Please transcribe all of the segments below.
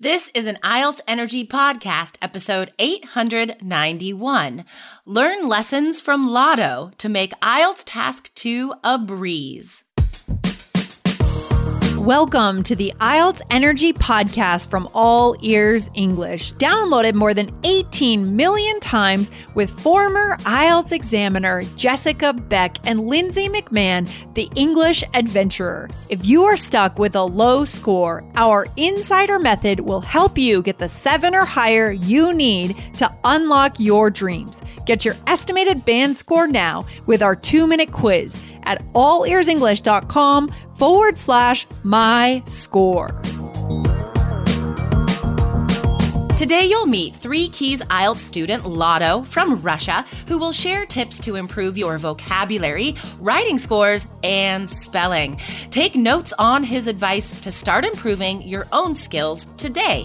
This is an IELTS Energy Podcast, episode 891. Learn lessons from Lotto to make IELTS Task 2 a breeze. Welcome to the IELTS Energy Podcast from All Ears English, downloaded more than 18 million times with former IELTS examiner Jessica Beck and Lindsay McMahon, the English adventurer. If you are stuck with a low score, our insider method will help you get the seven or higher you need to unlock your dreams. Get your estimated band score now with our two minute quiz at allearsenglish.com forward slash my score. Today, you'll meet Three Keys IELTS student Lotto from Russia, who will share tips to improve your vocabulary, writing scores, and spelling. Take notes on his advice to start improving your own skills today.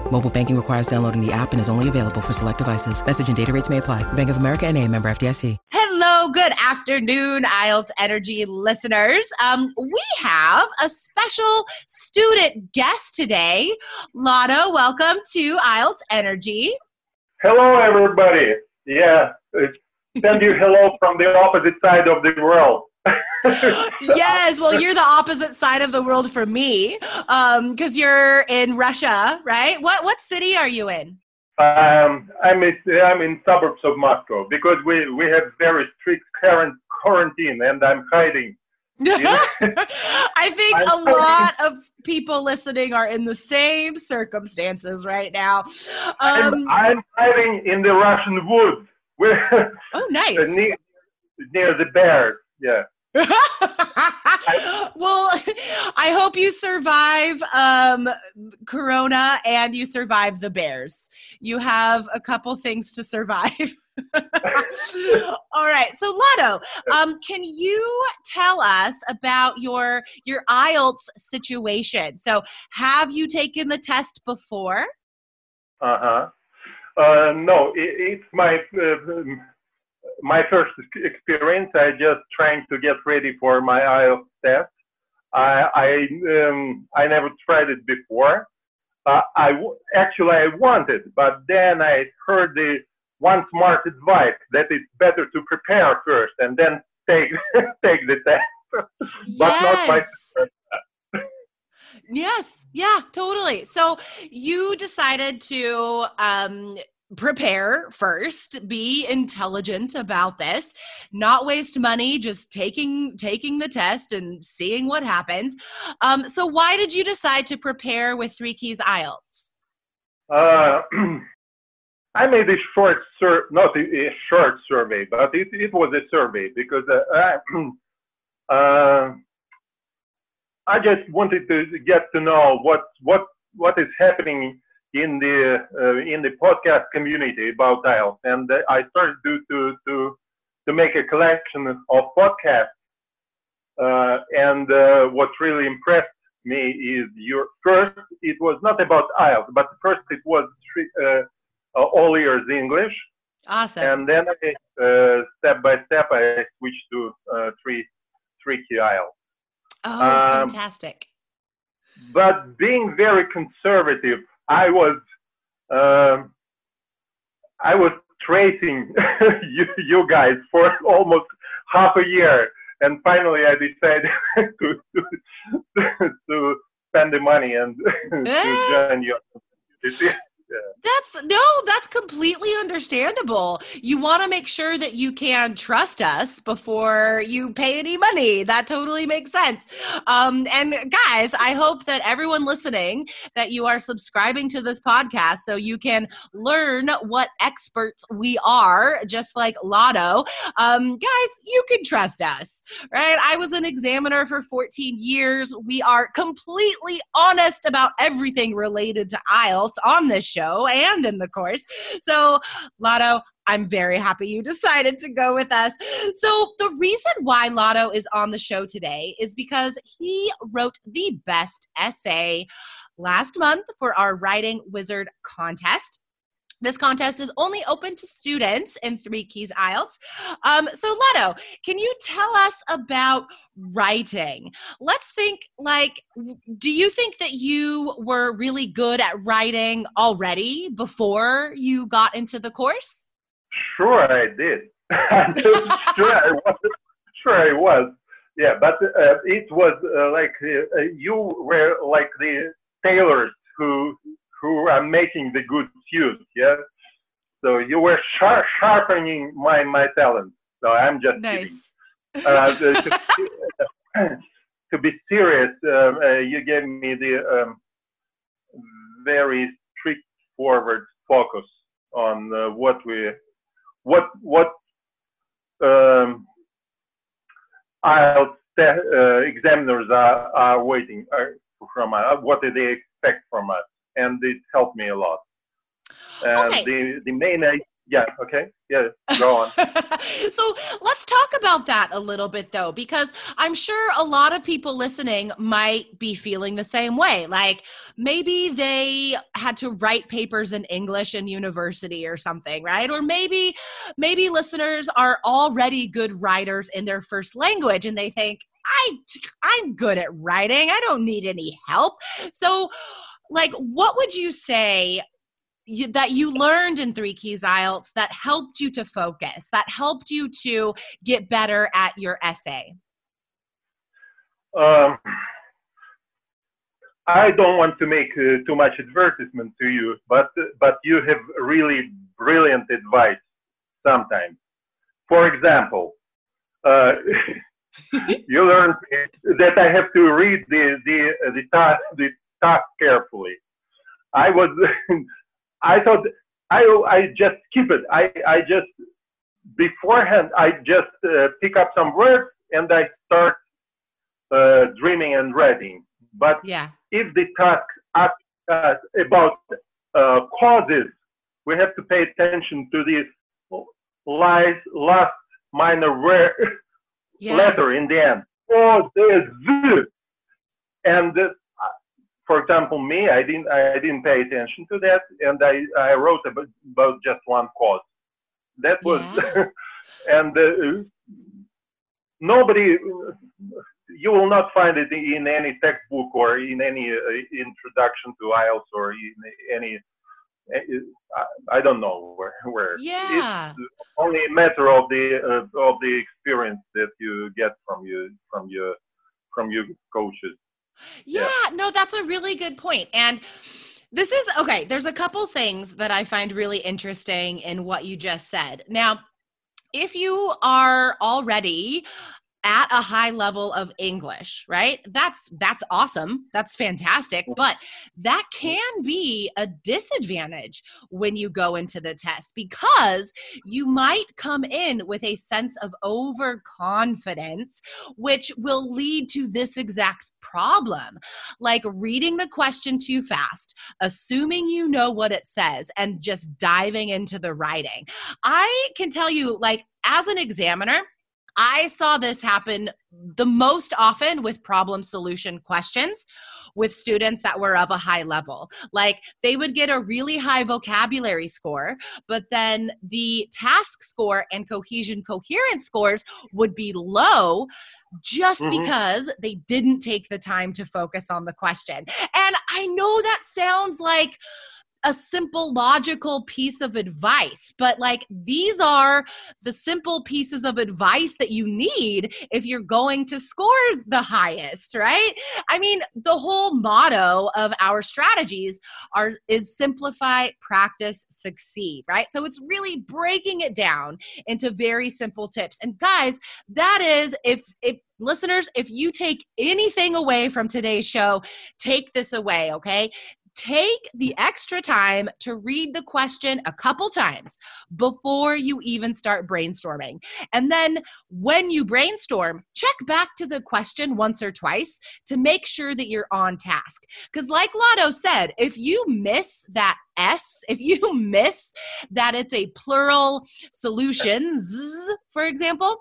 Mobile banking requires downloading the app and is only available for select devices. Message and data rates may apply. Bank of America and a member FDIC. Hello, good afternoon, IELTS Energy listeners. Um, we have a special student guest today. Lotto, welcome to IELTS Energy. Hello, everybody. Yeah, send you hello from the opposite side of the world. yes, well, you're the opposite side of the world for me, because um, you're in Russia, right? What what city are you in? Um, I'm in, I'm in suburbs of Moscow because we we have very strict current quarantine, and I'm hiding. I think I'm a lot of people listening are in the same circumstances right now. Um, I'm, I'm hiding in the Russian woods. We're oh, nice. near, near the bears. Yeah. well, I hope you survive um, Corona and you survive the Bears. You have a couple things to survive. All right. So, Lotto, um, can you tell us about your your IELTS situation? So, have you taken the test before? Uh-huh. Uh No, it, it's my uh, my first experience, I just trying to get ready for my IELTS test. I I, um, I never tried it before. Uh, I actually I wanted, but then I heard the one smart advice that it's better to prepare first and then take take the test. but yes. not my. yes, yeah, totally. So you decided to um, prepare first be intelligent about this not waste money just taking taking the test and seeing what happens. Um, so why did you decide to prepare with three keys ielts uh, i made a short sur- not a, short survey but it, it was a survey because uh, uh, i just wanted to get to know what what what is happening in the uh, in the podcast community about IELTS, and I started to to to to make a collection of podcasts. Uh, and uh, what really impressed me is your first. It was not about IELTS, but first it was uh, uh, all ears English. Awesome. And then I, uh, step by step I switched to three three key IELTS. Oh, um, fantastic! But being very conservative I was um, I was tracing you, you guys for almost half a year, and finally I decided to to, to spend the money and to join your community. That's no, that's completely understandable. You want to make sure that you can trust us before you pay any money. That totally makes sense. Um, and guys, I hope that everyone listening that you are subscribing to this podcast so you can learn what experts we are, just like Lotto. Um, guys, you can trust us, right? I was an examiner for 14 years. We are completely honest about everything related to IELTS on this show show and in the course. So, Lotto, I'm very happy you decided to go with us. So, the reason why Lotto is on the show today is because he wrote the best essay last month for our Writing Wizard contest. This contest is only open to students in Three Keys IELTS. Um, so, Leto, can you tell us about writing? Let's think like, do you think that you were really good at writing already before you got into the course? Sure, I did. sure, I was. Sure, I was. Yeah, but uh, it was uh, like uh, you were like the tailors making the good suit. Yeah. So you were sharp, sharpening my my talent. So I'm just nice. kidding. Uh, to, to, be serious, um, uh, you gave me the um, very straightforward focus on uh, what we, what what um, IELTS uh, examiners are, are waiting uh, from us. What do they expect from us? And it helped me a lot. And okay. the the main yeah okay yeah go on. So let's talk about that a little bit though because i'm sure a lot of people listening might be feeling the same way. Like maybe they had to write papers in english in university or something right? Or maybe maybe listeners are already good writers in their first language and they think i i'm good at writing. I don't need any help. So like what would you say you, that you learned in Three Keys IELTS that helped you to focus, that helped you to get better at your essay? Um, I don't want to make uh, too much advertisement to you, but but you have really brilliant advice sometimes. For example, uh, you learn that I have to read the the the, the task carefully. I was, I thought I I just keep it. I I just beforehand I just uh, pick up some words and I start uh, dreaming and writing. But yeah. if the task asks uh, about uh, causes, we have to pay attention to this last, last minor word, yeah. letter in the end. Oh, there's z. And for example, me, I didn't, I didn't pay attention to that, and I, I wrote about, about just one cause. That was, yeah. and uh, nobody, you will not find it in any textbook or in any uh, introduction to IELTS or in any. I don't know where. Where yeah. It's only a matter of the uh, of the experience that you get from you from your from your coaches. Yeah, yeah, no, that's a really good point. And this is okay. There's a couple things that I find really interesting in what you just said. Now, if you are already at a high level of english right? That's that's awesome. That's fantastic. But that can be a disadvantage when you go into the test because you might come in with a sense of overconfidence which will lead to this exact problem. Like reading the question too fast assuming you know what it says and just diving into the writing. I can tell you like as an examiner I saw this happen the most often with problem solution questions with students that were of a high level. Like they would get a really high vocabulary score, but then the task score and cohesion coherence scores would be low just mm-hmm. because they didn't take the time to focus on the question. And I know that sounds like a simple logical piece of advice but like these are the simple pieces of advice that you need if you're going to score the highest right? I mean the whole motto of our strategies are is simplify practice succeed right? So it's really breaking it down into very simple tips. And guys that is if if listeners, if you take anything away from today's show, take this away, okay? Take the extra time to read the question a couple times before you even start brainstorming. And then when you brainstorm, check back to the question once or twice to make sure that you're on task. Because, like Lotto said, if you miss that S, if you miss that it's a plural solutions, for example,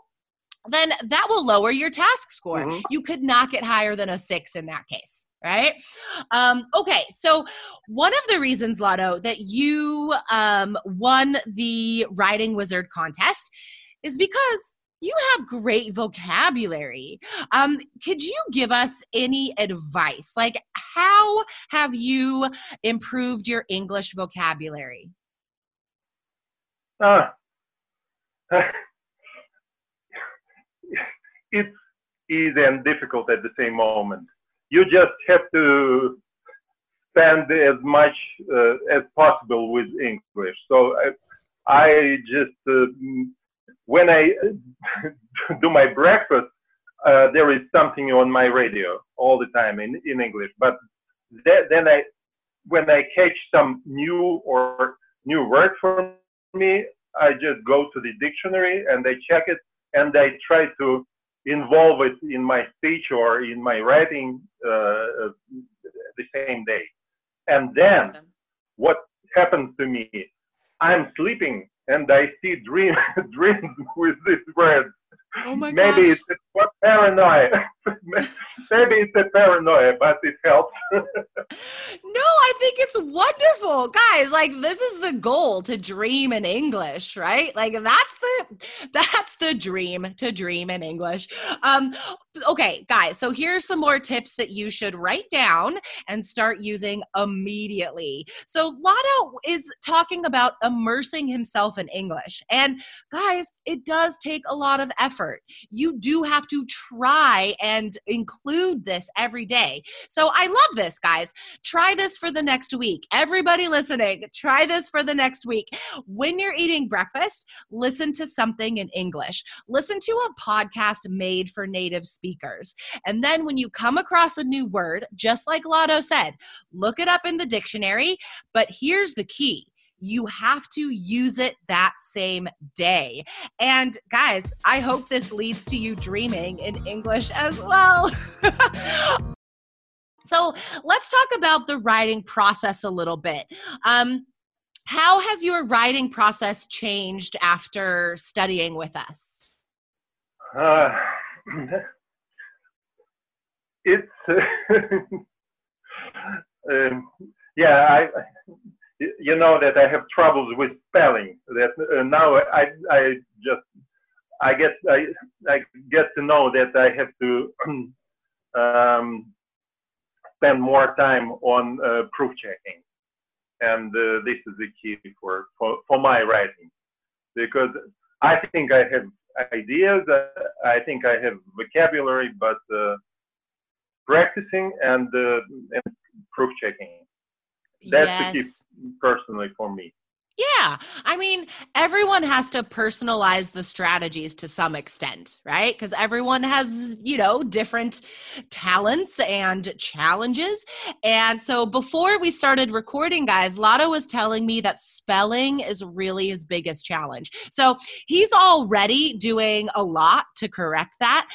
then that will lower your task score. Mm-hmm. You could not get higher than a six in that case right? Um, okay, so one of the reasons, Lotto, that you um, won the Writing Wizard contest is because you have great vocabulary. Um, could you give us any advice? Like, how have you improved your English vocabulary? Uh, it's easy and difficult at the same moment you just have to spend as much uh, as possible with English. So I, I just, uh, when I do my breakfast, uh, there is something on my radio all the time in, in English. But th- then I, when I catch some new or new word for me, I just go to the dictionary and I check it and I try to involve it in my speech or in my writing uh, uh, the same day. And then awesome. what happens to me? I'm sleeping and I see dream, dreams with this word. Oh my Maybe gosh. it's a paranoia. Maybe it's a paranoia, but it helps. no, I think it's wonderful. Guys, like this is the goal to dream in English, right? Like that's the that's the dream to dream in English. Um okay, guys, so here's some more tips that you should write down and start using immediately. So, Lotto is talking about immersing himself in English. And, guys, it does take a lot of effort. You do have to try and include this every day. So, I love this, guys. Try this for the next week. Everybody listening, try this for the next week. When you're eating breakfast, listen to something in English. Listen to a podcast made for native speakers speakers. And then when you come across a new word, just like Lotto said, look it up in the dictionary. But here's the key you have to use it that same day. And guys, I hope this leads to you dreaming in English as well. so let's talk about the writing process a little bit. Um, how has your writing process changed after studying with us? Uh, it's um, yeah I you know that I have troubles with spelling that uh, now I I just I get I I get to know that I have to um, spend more time on uh, proof checking and uh, this is the key for, for for my writing because I think I have ideas uh, I think I have vocabulary but uh, practicing and, uh, and proof checking. That's yes. the key personally for me. Yeah. I mean, everyone has to personalize the strategies to some extent, right? Because everyone has, you know, different talents and challenges. And so before we started recording, guys, Lotto was telling me that spelling is really his biggest challenge. So he's already doing a lot to correct that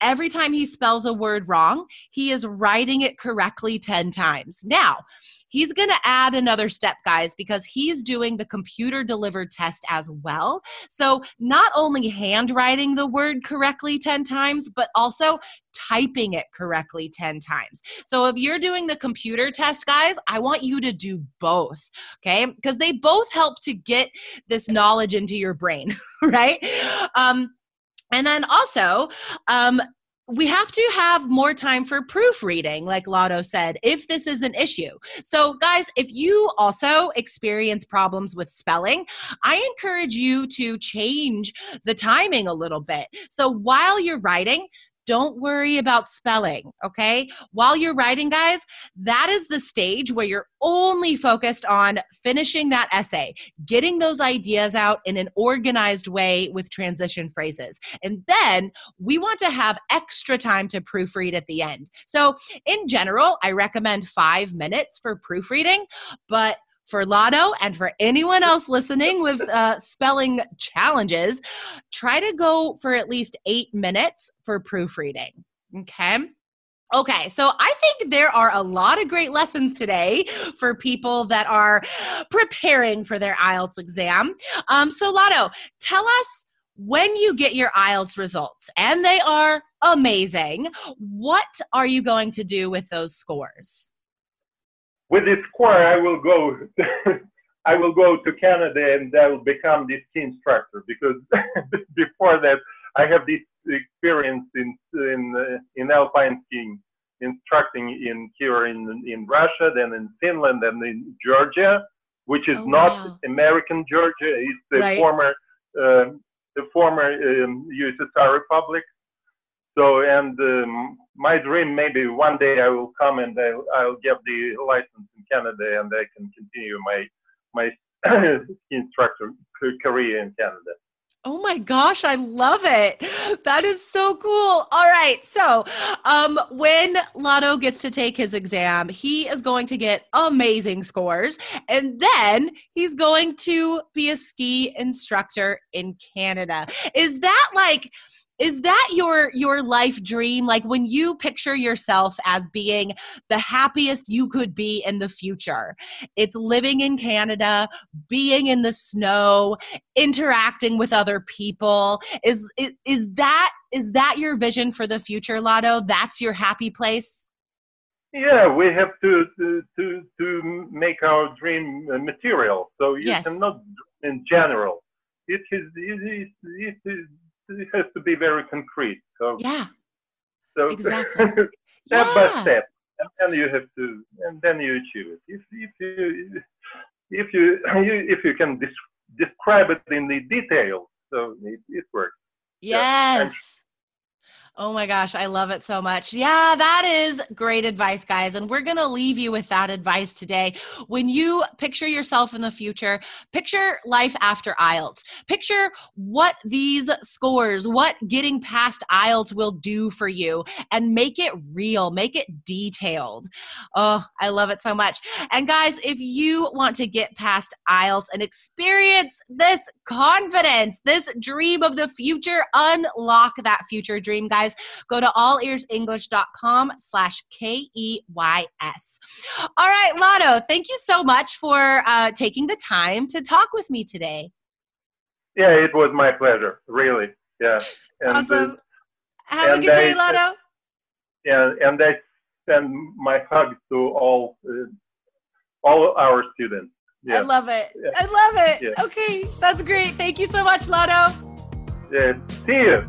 every time he spells a word wrong, he is writing it correctly 10 times. Now, he's going to add another step, guys, because he's doing the computer delivered test as well. So, not only handwriting the word correctly 10 times, but also typing it correctly 10 times. So, if you're doing the computer test, guys, I want you to do both, okay? Because they both help to get this knowledge into your brain, right? Um, and then also, um, we have to have more time for proofreading, like Lotto said, if this is an issue. So, guys, if you also experience problems with spelling, I encourage you to change the timing a little bit. So, while you're writing, Don't worry about spelling, okay? While you're writing, guys, that is the stage where you're only focused on finishing that essay, getting those ideas out in an organized way with transition phrases. And then we want to have extra time to proofread at the end. So, in general, I recommend five minutes for proofreading, but for Lotto and for anyone else listening with uh, spelling challenges, try to go for at least eight minutes for proofreading. Okay. Okay, so I think there are a lot of great lessons today for people that are preparing for their IELTS exam. Um, so, Lotto, tell us when you get your IELTS results, and they are amazing, what are you going to do with those scores? With this score, I will go. I will go to Canada and I will become this ski instructor because before that I have this experience in in uh, in alpine skiing, instructing in here in in Russia, then in Finland, and in Georgia, which is oh, not wow. American Georgia. It's the right. former uh, the former um, USSR republic. So, and um, my dream maybe one day I will come and I'll, I'll get the license in Canada and I can continue my my instructor career in Canada. Oh my gosh, I love it. That is so cool. All right. So, um, when Lotto gets to take his exam, he is going to get amazing scores. And then he's going to be a ski instructor in Canada. Is that like, is that your your life dream? Like when you picture yourself as being the happiest you could be in the future it's living in canada being in the snow interacting with other people. Is is, is that is that your vision for the future lotto? That's your happy place? Yeah we have to to to, to make our dream material. So you yes. cannot in general it is it is, it is it has to be very concrete. So yeah, so exactly. step yeah. by step, and then you have to, and then you achieve it. If if you if you, if you can describe it in the details, so it, it works. Yes. Yeah. Oh my gosh, I love it so much. Yeah, that is great advice, guys. And we're going to leave you with that advice today. When you picture yourself in the future, picture life after IELTS. Picture what these scores, what getting past IELTS will do for you, and make it real, make it detailed. Oh, I love it so much. And guys, if you want to get past IELTS and experience this confidence, this dream of the future, unlock that future dream, guys guys, go to allearsenglish.com slash K-E-Y-S. All right, Lotto, thank you so much for uh, taking the time to talk with me today. Yeah, it was my pleasure, really. Yeah. And, awesome. Uh, Have a good day, Lotto. Yeah, and I send my hugs to all uh, all our students. Yeah. I love it. Yeah. I love it. Yeah. Okay, that's great. Thank you so much, Lotto. Yeah. See you.